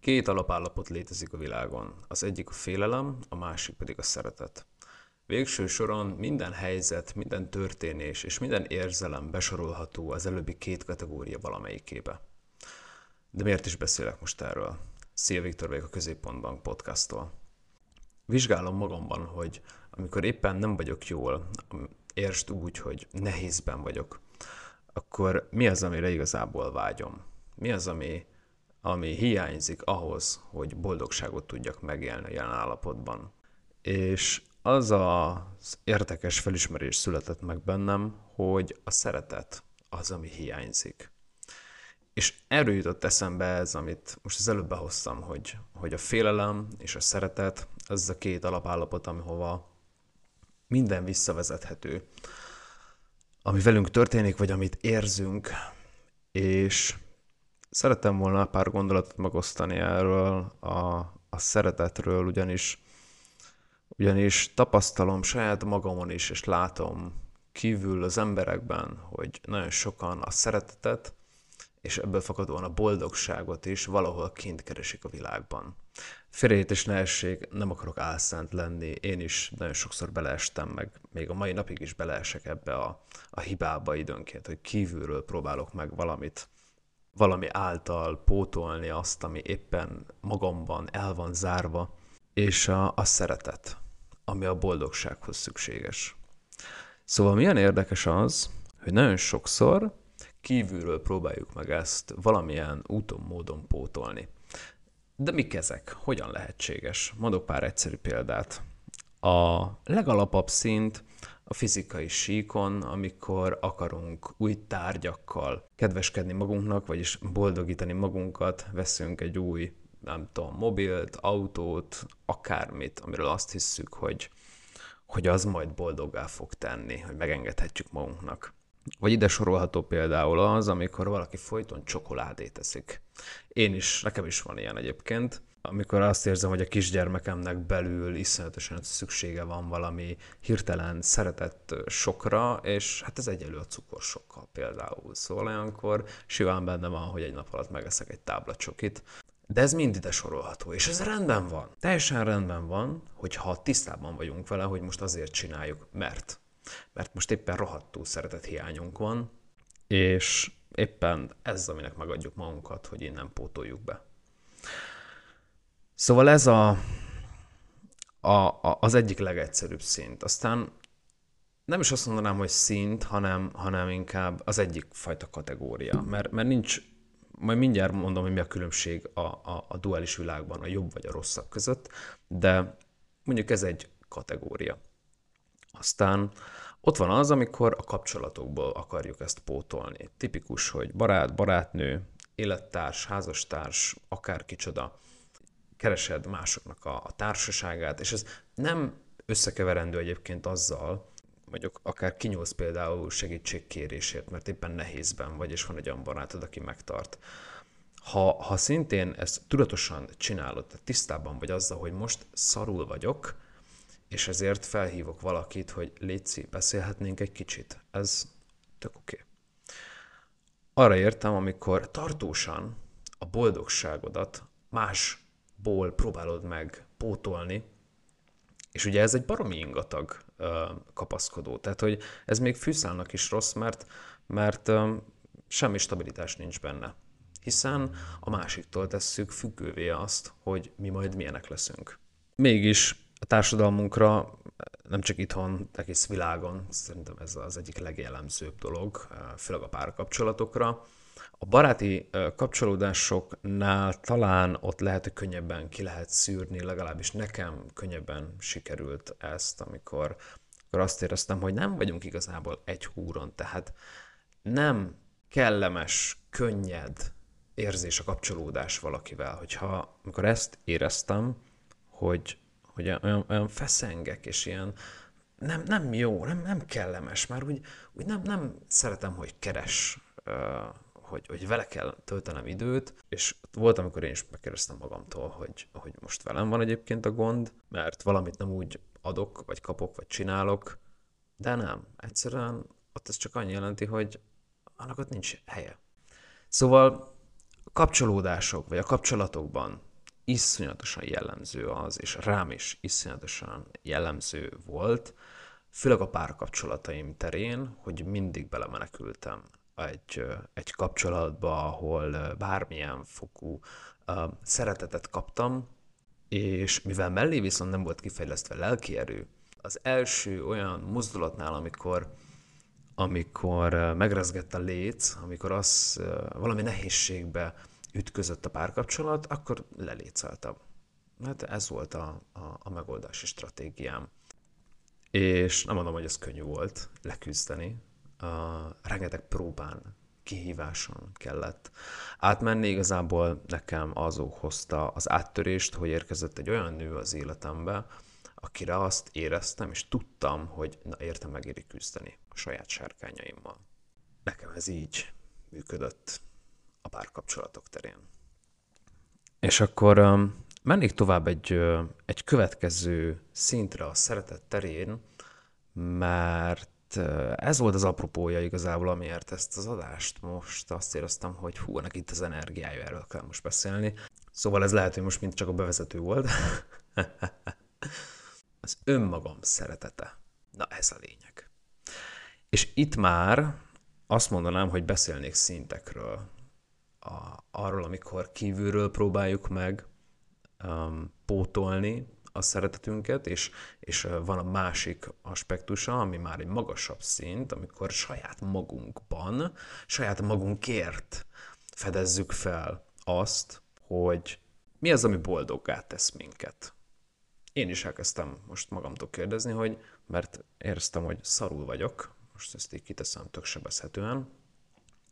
Két alapállapot létezik a világon. Az egyik a félelem, a másik pedig a szeretet. Végső soron minden helyzet, minden történés és minden érzelem besorolható az előbbi két kategória valamelyikébe. De miért is beszélek most erről? Szia Viktor vagyok a Középpontban podcasttól. Vizsgálom magamban, hogy amikor éppen nem vagyok jól, értsd úgy, hogy nehézben vagyok, akkor mi az, amire igazából vágyom? Mi az, ami ami hiányzik ahhoz, hogy boldogságot tudjak megélni jelen állapotban. És az az érdekes felismerés született meg bennem, hogy a szeretet az, ami hiányzik. És erről jutott eszembe ez, amit most az előbb behoztam, hogy, hogy a félelem és a szeretet, az a két alapállapot, amihova minden visszavezethető, ami velünk történik, vagy amit érzünk, és Szerettem volna pár gondolatot megosztani erről a, a szeretetről, ugyanis, ugyanis tapasztalom saját magamon is, és látom kívül az emberekben, hogy nagyon sokan a szeretetet, és ebből fakadóan a boldogságot is valahol kint keresik a világban. Félreértés ne essék, nem akarok álszent lenni, én is nagyon sokszor beleestem, meg még a mai napig is beleesek ebbe a, a hibába időnként, hogy kívülről próbálok meg valamit valami által pótolni azt, ami éppen magamban el van zárva, és a, a szeretet, ami a boldogsághoz szükséges. Szóval milyen érdekes az, hogy nagyon sokszor kívülről próbáljuk meg ezt valamilyen úton, módon pótolni. De mik ezek? Hogyan lehetséges? Mondok pár egyszerű példát. A legalapabb szint a fizikai síkon, amikor akarunk új tárgyakkal kedveskedni magunknak, vagyis boldogítani magunkat, veszünk egy új, nem tudom, mobilt, autót, akármit, amiről azt hisszük, hogy, hogy az majd boldoggá fog tenni, hogy megengedhetjük magunknak. Vagy ide sorolható például az, amikor valaki folyton csokoládét eszik. Én is, nekem is van ilyen egyébként, amikor azt érzem, hogy a kisgyermekemnek belül iszonyatosan szüksége van valami hirtelen szeretett sokra, és hát ez egyelő a cukorsokkal például. Szóval olyankor simán benne van, hogy egy nap alatt megeszek egy tábla csokit, de ez mind ide sorolható, és ez rendben van. Teljesen rendben van, hogyha tisztában vagyunk vele, hogy most azért csináljuk, mert. Mert most éppen rohadtul szeretet hiányunk van, és éppen ez, aminek megadjuk magunkat, hogy innen pótoljuk be. Szóval ez a, a, a, az egyik legegyszerűbb szint. Aztán nem is azt mondanám, hogy szint, hanem, hanem inkább az egyik fajta kategória, mert, mert nincs, majd mindjárt mondom, hogy mi a különbség a, a, a duális világban a jobb vagy a rosszabb között, de mondjuk ez egy kategória. Aztán ott van az, amikor a kapcsolatokból akarjuk ezt pótolni. Tipikus, hogy barát, barátnő, élettárs, házastárs, akár kicsoda keresed másoknak a, a társaságát, és ez nem összekeverendő egyébként azzal, mondjuk akár kinyúlsz például segítségkérésért, mert éppen nehézben vagy, és van egy olyan barátod, aki megtart. Ha, ha szintén ezt tudatosan csinálod, tehát tisztában vagy azzal, hogy most szarul vagyok, és ezért felhívok valakit, hogy létszi, beszélhetnénk egy kicsit. Ez tök oké. Okay. Arra értem, amikor tartósan a boldogságodat más ból próbálod meg pótolni, és ugye ez egy baromi ingatag kapaszkodó. Tehát, hogy ez még fűszálnak is rossz, mert, mert semmi stabilitás nincs benne. Hiszen a másiktól tesszük függővé azt, hogy mi majd milyenek leszünk. Mégis a társadalmunkra, nem csak itthon, egész világon, szerintem ez az egyik legjellemzőbb dolog, főleg a párkapcsolatokra, a baráti kapcsolódásoknál talán ott lehet, hogy könnyebben ki lehet szűrni, legalábbis nekem könnyebben sikerült ezt, amikor, amikor azt éreztem, hogy nem vagyunk igazából egy húron, tehát nem kellemes, könnyed érzés a kapcsolódás valakivel, hogyha amikor ezt éreztem, hogy, hogy olyan, olyan feszengek, és ilyen nem, nem jó, nem, nem kellemes, már úgy, úgy nem, nem szeretem, hogy keres hogy, hogy vele kell töltenem időt, és volt, amikor én is megkérdeztem magamtól, hogy, hogy most velem van egyébként a gond, mert valamit nem úgy adok, vagy kapok, vagy csinálok, de nem. Egyszerűen ott ez csak annyi jelenti, hogy annak ott nincs helye. Szóval a kapcsolódások, vagy a kapcsolatokban iszonyatosan jellemző az, és rám is iszonyatosan jellemző volt, főleg a párkapcsolataim terén, hogy mindig belemenekültem egy, egy kapcsolatba, ahol bármilyen fokú szeretetet kaptam, és mivel mellé viszont nem volt kifejlesztve lelkierő, az első olyan mozdulatnál, amikor amikor megrezgett a léc, amikor az valami nehézségbe ütközött a párkapcsolat, akkor leléceltem. Hát ez volt a, a, a megoldási stratégiám. És nem mondom, hogy ez könnyű volt leküzdeni. Uh, rengeteg próbán, kihíváson kellett átmenni. Igazából nekem az hozta az áttörést, hogy érkezett egy olyan nő az életembe, akire azt éreztem, és tudtam, hogy na értem megéri küzdeni a saját sárkányaimmal. Nekem ez így működött a párkapcsolatok terén. És akkor um, mennék tovább egy, egy következő szintre a szeretet terén, mert uh, ez volt az apropója igazából, amiért ezt az adást most azt éreztem, hogy hú, ennek itt az energiája, erről kell most beszélni. Szóval ez lehet, hogy most mind csak a bevezető volt. az önmagam szeretete. Na ez a lényeg. És itt már azt mondanám, hogy beszélnék szintekről. A, arról, amikor kívülről próbáljuk meg um, pótolni a szeretetünket, és, és van a másik aspektusa, ami már egy magasabb szint, amikor saját magunkban, saját magunkért fedezzük fel azt, hogy mi az, ami boldoggá tesz minket. Én is elkezdtem most magamtól kérdezni, hogy mert éreztem, hogy szarul vagyok, most ezt így kiteszem tök sebezhetően,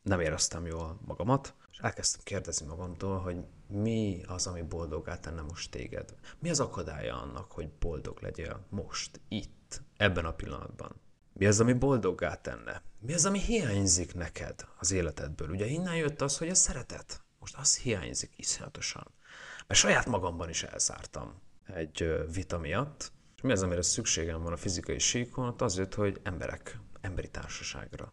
nem éreztem jól magamat, elkezdtem kérdezni magamtól, hogy mi az, ami boldogá tenne most téged? Mi az akadálya annak, hogy boldog legyél most, itt, ebben a pillanatban? Mi az, ami boldoggá tenne? Mi az, ami hiányzik neked az életedből? Ugye innen jött az, hogy a szeretet. Most az hiányzik iszonyatosan. Mert saját magamban is elzártam egy vita miatt. És mi az, amire szükségem van a fizikai síkon? Ott azért, hogy emberek, emberi társaságra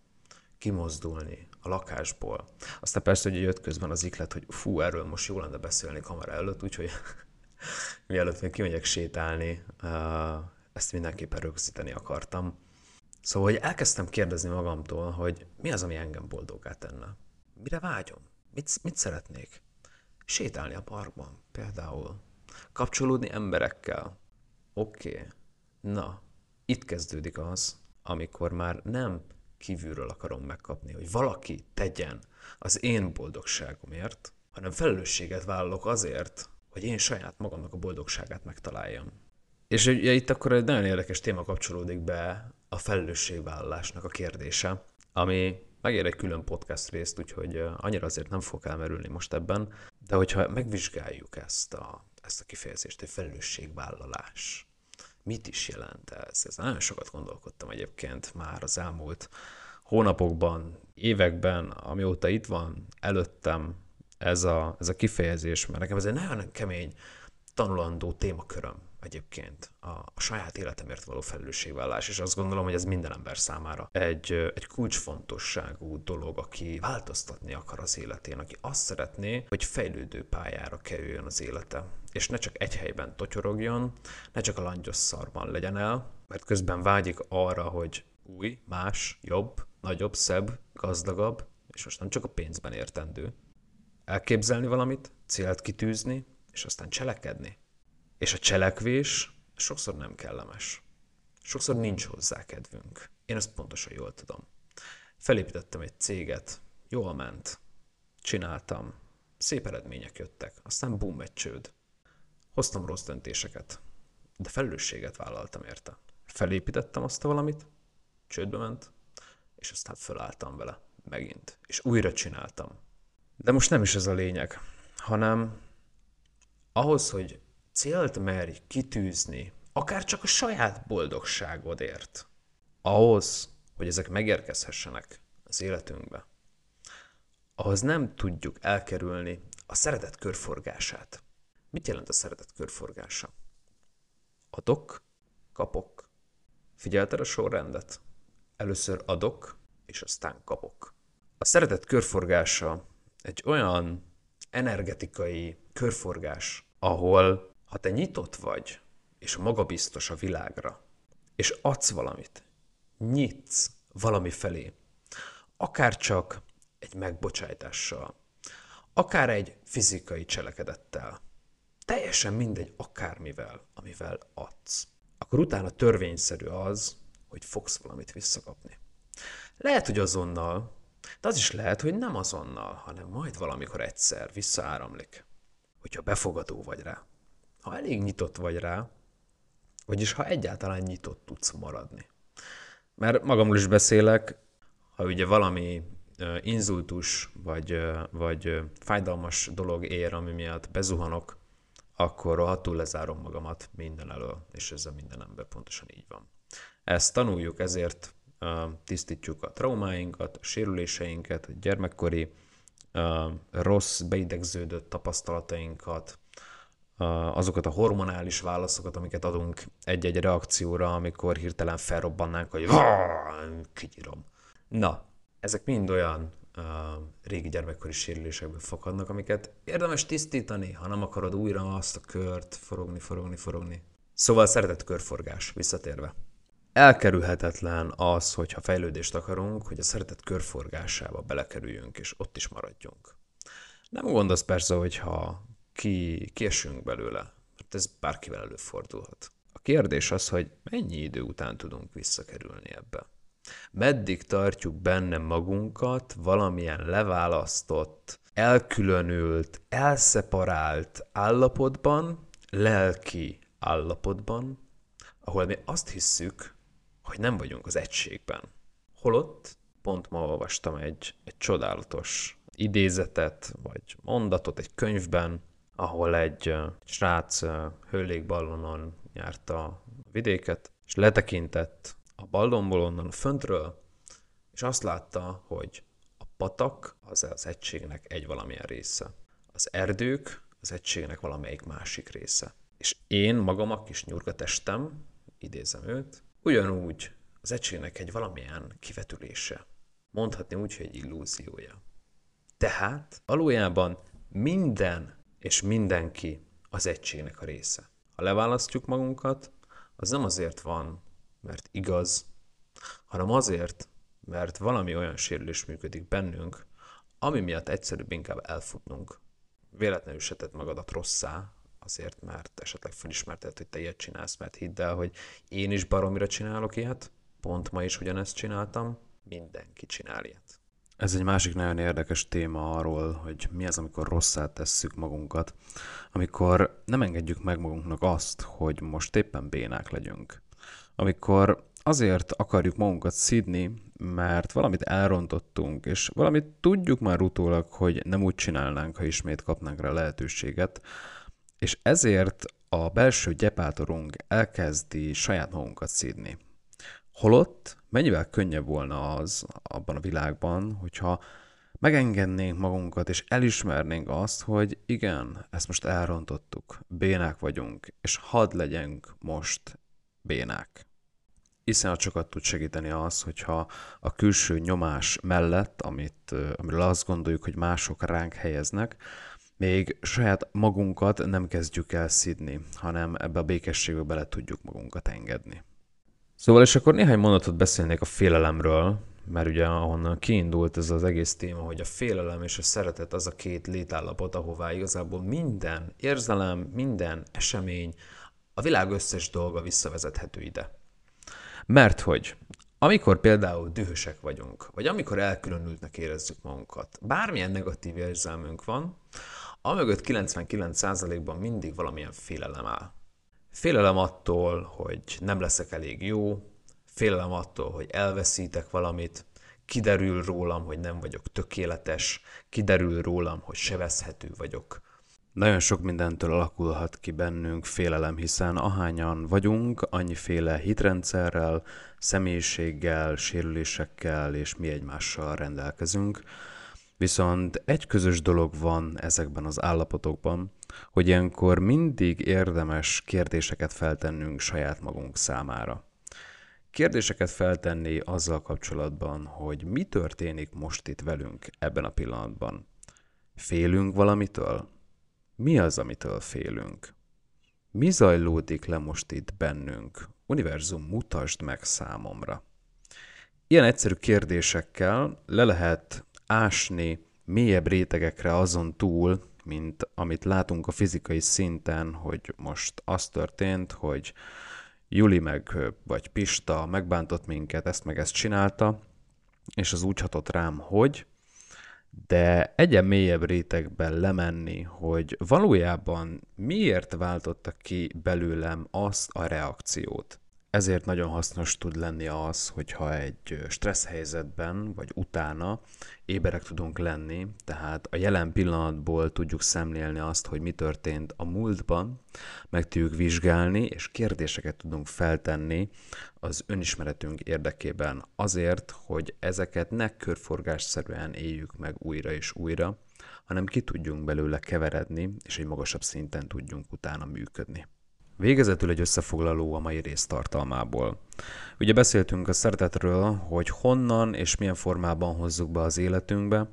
kimozdulni a lakásból. Aztán persze, hogy jött közben az iklet, hogy fú, erről most jó lenne beszélni kamera előtt, úgyhogy mielőtt még kimegyek sétálni, ezt mindenképpen rögzíteni akartam. Szóval, hogy elkezdtem kérdezni magamtól, hogy mi az, ami engem boldoggá tenne? Mire vágyom? Mit, mit szeretnék? Sétálni a parkban például kapcsolódni emberekkel. Oké, okay. na, itt kezdődik az, amikor már nem kívülről akarom megkapni, hogy valaki tegyen az én boldogságomért, hanem felelősséget vállalok azért, hogy én saját magamnak a boldogságát megtaláljam. És ugye itt akkor egy nagyon érdekes téma kapcsolódik be a felelősségvállalásnak a kérdése, ami megér egy külön podcast részt, úgyhogy annyira azért nem fog elmerülni most ebben, de hogyha megvizsgáljuk ezt a ezt a kifejezést, hogy felelősségvállalás. Mit is jelent ez? Ez nagyon sokat gondolkodtam egyébként már az elmúlt hónapokban, években, amióta itt van előttem ez a, ez a kifejezés, mert nekem ez egy nagyon kemény tanulandó témaköröm egyébként a, a saját életemért való felelősségvállás, és azt gondolom, hogy ez minden ember számára egy, egy kulcsfontosságú dolog, aki változtatni akar az életén, aki azt szeretné, hogy fejlődő pályára kerüljön az élete, és ne csak egy helyben totyorogjon, ne csak a langyos szarban legyen el, mert közben vágyik arra, hogy új, más, jobb, nagyobb, szebb, gazdagabb, és most nem csak a pénzben értendő. Elképzelni valamit, célt kitűzni, és aztán cselekedni. És a cselekvés sokszor nem kellemes. Sokszor nincs hozzá kedvünk. Én ezt pontosan jól tudom. Felépítettem egy céget, jól ment, csináltam, szép eredmények jöttek, aztán bum, egy csőd. Hoztam rossz döntéseket, de felelősséget vállaltam érte. Felépítettem azt a valamit, csődbe ment, és aztán fölálltam vele megint, és újra csináltam. De most nem is ez a lényeg, hanem ahhoz, hogy célt merj kitűzni, akár csak a saját boldogságodért, ahhoz, hogy ezek megérkezhessenek az életünkbe, ahhoz nem tudjuk elkerülni a szeretet körforgását. Mit jelent a szeretet körforgása? Adok, kapok. Figyelted a sorrendet? Először adok, és aztán kapok. A szeretet körforgása egy olyan energetikai körforgás, ahol ha te nyitott vagy, és magabiztos a világra, és adsz valamit, nyitsz valami felé, akár csak egy megbocsájtással, akár egy fizikai cselekedettel, teljesen mindegy akármivel, amivel adsz, akkor utána törvényszerű az, hogy fogsz valamit visszakapni. Lehet, hogy azonnal, de az is lehet, hogy nem azonnal, hanem majd valamikor egyszer visszaáramlik. Hogyha befogadó vagy rá. Ha elég nyitott vagy rá, vagyis ha egyáltalán nyitott tudsz maradni. Mert magamról is beszélek, ha ugye valami inzultus vagy, vagy fájdalmas dolog ér, ami miatt bezuhanok, akkor rohadtul lezárom magamat minden elől, és ez a minden ember pontosan így van. Ezt tanuljuk, ezért tisztítjuk a traumáinkat, a sérüléseinket, a gyermekkori rossz, beidegződött tapasztalatainkat, azokat a hormonális válaszokat, amiket adunk egy-egy reakcióra, amikor hirtelen felrobbannánk, hogy kinyírom. Na, ezek mind olyan uh, régi gyermekkori sérülésekből fakadnak, amiket érdemes tisztítani, ha nem akarod újra azt a kört forogni, forogni, forogni. Szóval szeretett körforgás, visszatérve. Elkerülhetetlen az, hogyha fejlődést akarunk, hogy a szeretet körforgásába belekerüljünk, és ott is maradjunk. Nem gond az persze, hogyha ki, kiesünk belőle, mert ez bárkivel előfordulhat. A kérdés az, hogy mennyi idő után tudunk visszakerülni ebbe. Meddig tartjuk benne magunkat valamilyen leválasztott, elkülönült, elszeparált állapotban, lelki állapotban, ahol mi azt hisszük, hogy nem vagyunk az egységben. Holott pont ma olvastam egy, egy csodálatos idézetet, vagy mondatot egy könyvben, ahol egy srác hőlékballonon járta a vidéket, és letekintett a ballonból onnan föntről, és azt látta, hogy a patak az az egységnek egy valamilyen része. Az erdők az egységnek valamelyik másik része. És én magam a kis nyurgatestem, idézem őt, ugyanúgy az egységnek egy valamilyen kivetülése. Mondhatni úgy, hogy egy illúziója. Tehát valójában minden és mindenki az egységnek a része. Ha leválasztjuk magunkat, az nem azért van, mert igaz, hanem azért, mert valami olyan sérülés működik bennünk, ami miatt egyszerűbb inkább elfutnunk. Véletlenül se tett magadat rosszá, azért, mert esetleg felismerted, hogy te ilyet csinálsz, mert hidd el, hogy én is baromira csinálok ilyet, pont ma is ugyanezt csináltam, mindenki csinál ilyet. Ez egy másik nagyon érdekes téma arról, hogy mi az, amikor rosszát tesszük magunkat, amikor nem engedjük meg magunknak azt, hogy most éppen bénák legyünk. Amikor azért akarjuk magunkat szidni, mert valamit elrontottunk, és valamit tudjuk már utólag, hogy nem úgy csinálnánk, ha ismét kapnánk rá lehetőséget, és ezért a belső gyepátorunk elkezdi saját magunkat szídni. Holott mennyivel könnyebb volna az abban a világban, hogyha megengednénk magunkat, és elismernénk azt, hogy igen, ezt most elrontottuk, bénák vagyunk, és hadd legyünk most bénák. Iszonyat sokat tud segíteni az, hogyha a külső nyomás mellett, amit, amiről azt gondoljuk, hogy mások ránk helyeznek, még saját magunkat nem kezdjük el szidni, hanem ebbe a békességbe bele tudjuk magunkat engedni. Szóval, és akkor néhány mondatot beszélnék a félelemről, mert ugye ahonnan kiindult ez az egész téma, hogy a félelem és a szeretet az a két létállapot, ahová igazából minden érzelem, minden esemény, a világ összes dolga visszavezethető ide. Mert hogy amikor például dühösek vagyunk, vagy amikor elkülönültnek érezzük magunkat, bármilyen negatív érzelmünk van, amögött 99%-ban mindig valamilyen félelem áll. Félelem attól, hogy nem leszek elég jó, félelem attól, hogy elveszítek valamit, kiderül rólam, hogy nem vagyok tökéletes, kiderül rólam, hogy sebezhető vagyok. Nagyon sok mindentől alakulhat ki bennünk félelem, hiszen ahányan vagyunk, annyiféle hitrendszerrel, személyiséggel, sérülésekkel és mi egymással rendelkezünk, Viszont egy közös dolog van ezekben az állapotokban, hogy ilyenkor mindig érdemes kérdéseket feltennünk saját magunk számára. Kérdéseket feltenni azzal kapcsolatban, hogy mi történik most itt velünk ebben a pillanatban. Félünk valamitől? Mi az, amitől félünk? Mi zajlódik le most itt bennünk? Univerzum, mutasd meg számomra. Ilyen egyszerű kérdésekkel le lehet ásni mélyebb rétegekre azon túl, mint amit látunk a fizikai szinten, hogy most az történt, hogy Juli meg vagy Pista megbántott minket, ezt meg ezt csinálta, és az úgy hatott rám, hogy, de egyen mélyebb rétegben lemenni, hogy valójában miért váltotta ki belőlem azt a reakciót. Ezért nagyon hasznos tud lenni az, hogyha egy stressz helyzetben, vagy utána éberek tudunk lenni, tehát a jelen pillanatból tudjuk szemlélni azt, hogy mi történt a múltban, meg tudjuk vizsgálni, és kérdéseket tudunk feltenni az önismeretünk érdekében azért, hogy ezeket ne körforgásszerűen éljük meg újra és újra, hanem ki tudjunk belőle keveredni, és egy magasabb szinten tudjunk utána működni. Végezetül egy összefoglaló a mai rész tartalmából. Ugye beszéltünk a szeretetről, hogy honnan és milyen formában hozzuk be az életünkbe,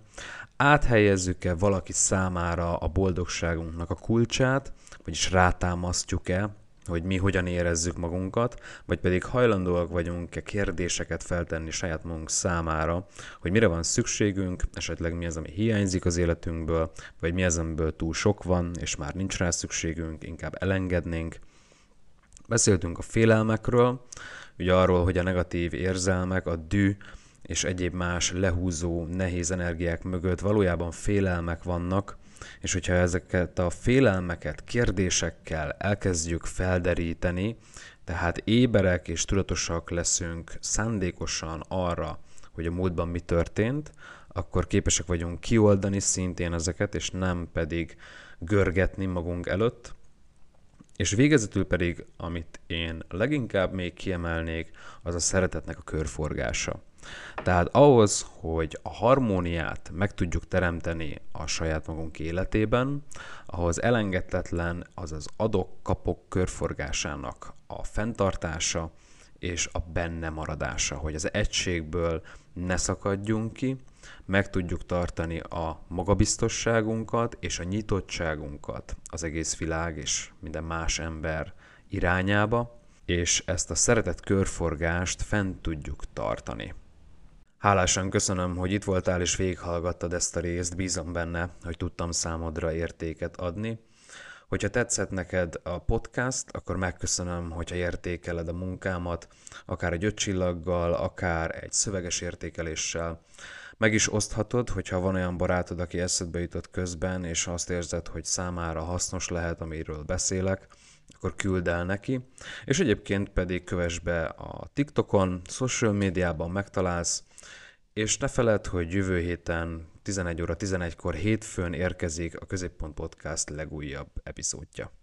áthelyezzük-e valaki számára a boldogságunknak a kulcsát, vagyis rátámasztjuk-e, hogy mi hogyan érezzük magunkat, vagy pedig hajlandóak vagyunk-e kérdéseket feltenni saját magunk számára, hogy mire van szükségünk, esetleg mi az, ami hiányzik az életünkből, vagy mi az, amiből túl sok van, és már nincs rá szükségünk, inkább elengednénk, Beszéltünk a félelmekről, ugye arról, hogy a negatív érzelmek, a dű és egyéb más lehúzó, nehéz energiák mögött valójában félelmek vannak, és hogyha ezeket a félelmeket kérdésekkel elkezdjük felderíteni, tehát éberek és tudatosak leszünk szándékosan arra, hogy a múltban mi történt, akkor képesek vagyunk kioldani szintén ezeket, és nem pedig görgetni magunk előtt, és végezetül pedig, amit én leginkább még kiemelnék, az a szeretetnek a körforgása. Tehát ahhoz, hogy a harmóniát meg tudjuk teremteni a saját magunk életében, ahhoz elengedhetetlen az az adok-kapok körforgásának a fenntartása és a benne maradása, hogy az egységből ne szakadjunk ki, meg tudjuk tartani a magabiztosságunkat és a nyitottságunkat az egész világ és minden más ember irányába, és ezt a szeretett körforgást fent tudjuk tartani. Hálásan köszönöm, hogy itt voltál és végighallgattad ezt a részt, bízom benne, hogy tudtam számodra értéket adni. Hogyha tetszett neked a podcast, akkor megköszönöm, hogyha értékeled a munkámat, akár egy öt csillaggal, akár egy szöveges értékeléssel. Meg is oszthatod, hogyha van olyan barátod, aki eszedbe jutott közben, és azt érzed, hogy számára hasznos lehet, amiről beszélek, akkor küld el neki. És egyébként pedig kövess be a TikTokon, social médiában megtalálsz, és ne feled, hogy jövő héten 11 óra 11-kor hétfőn érkezik a Középpont Podcast legújabb epizódja.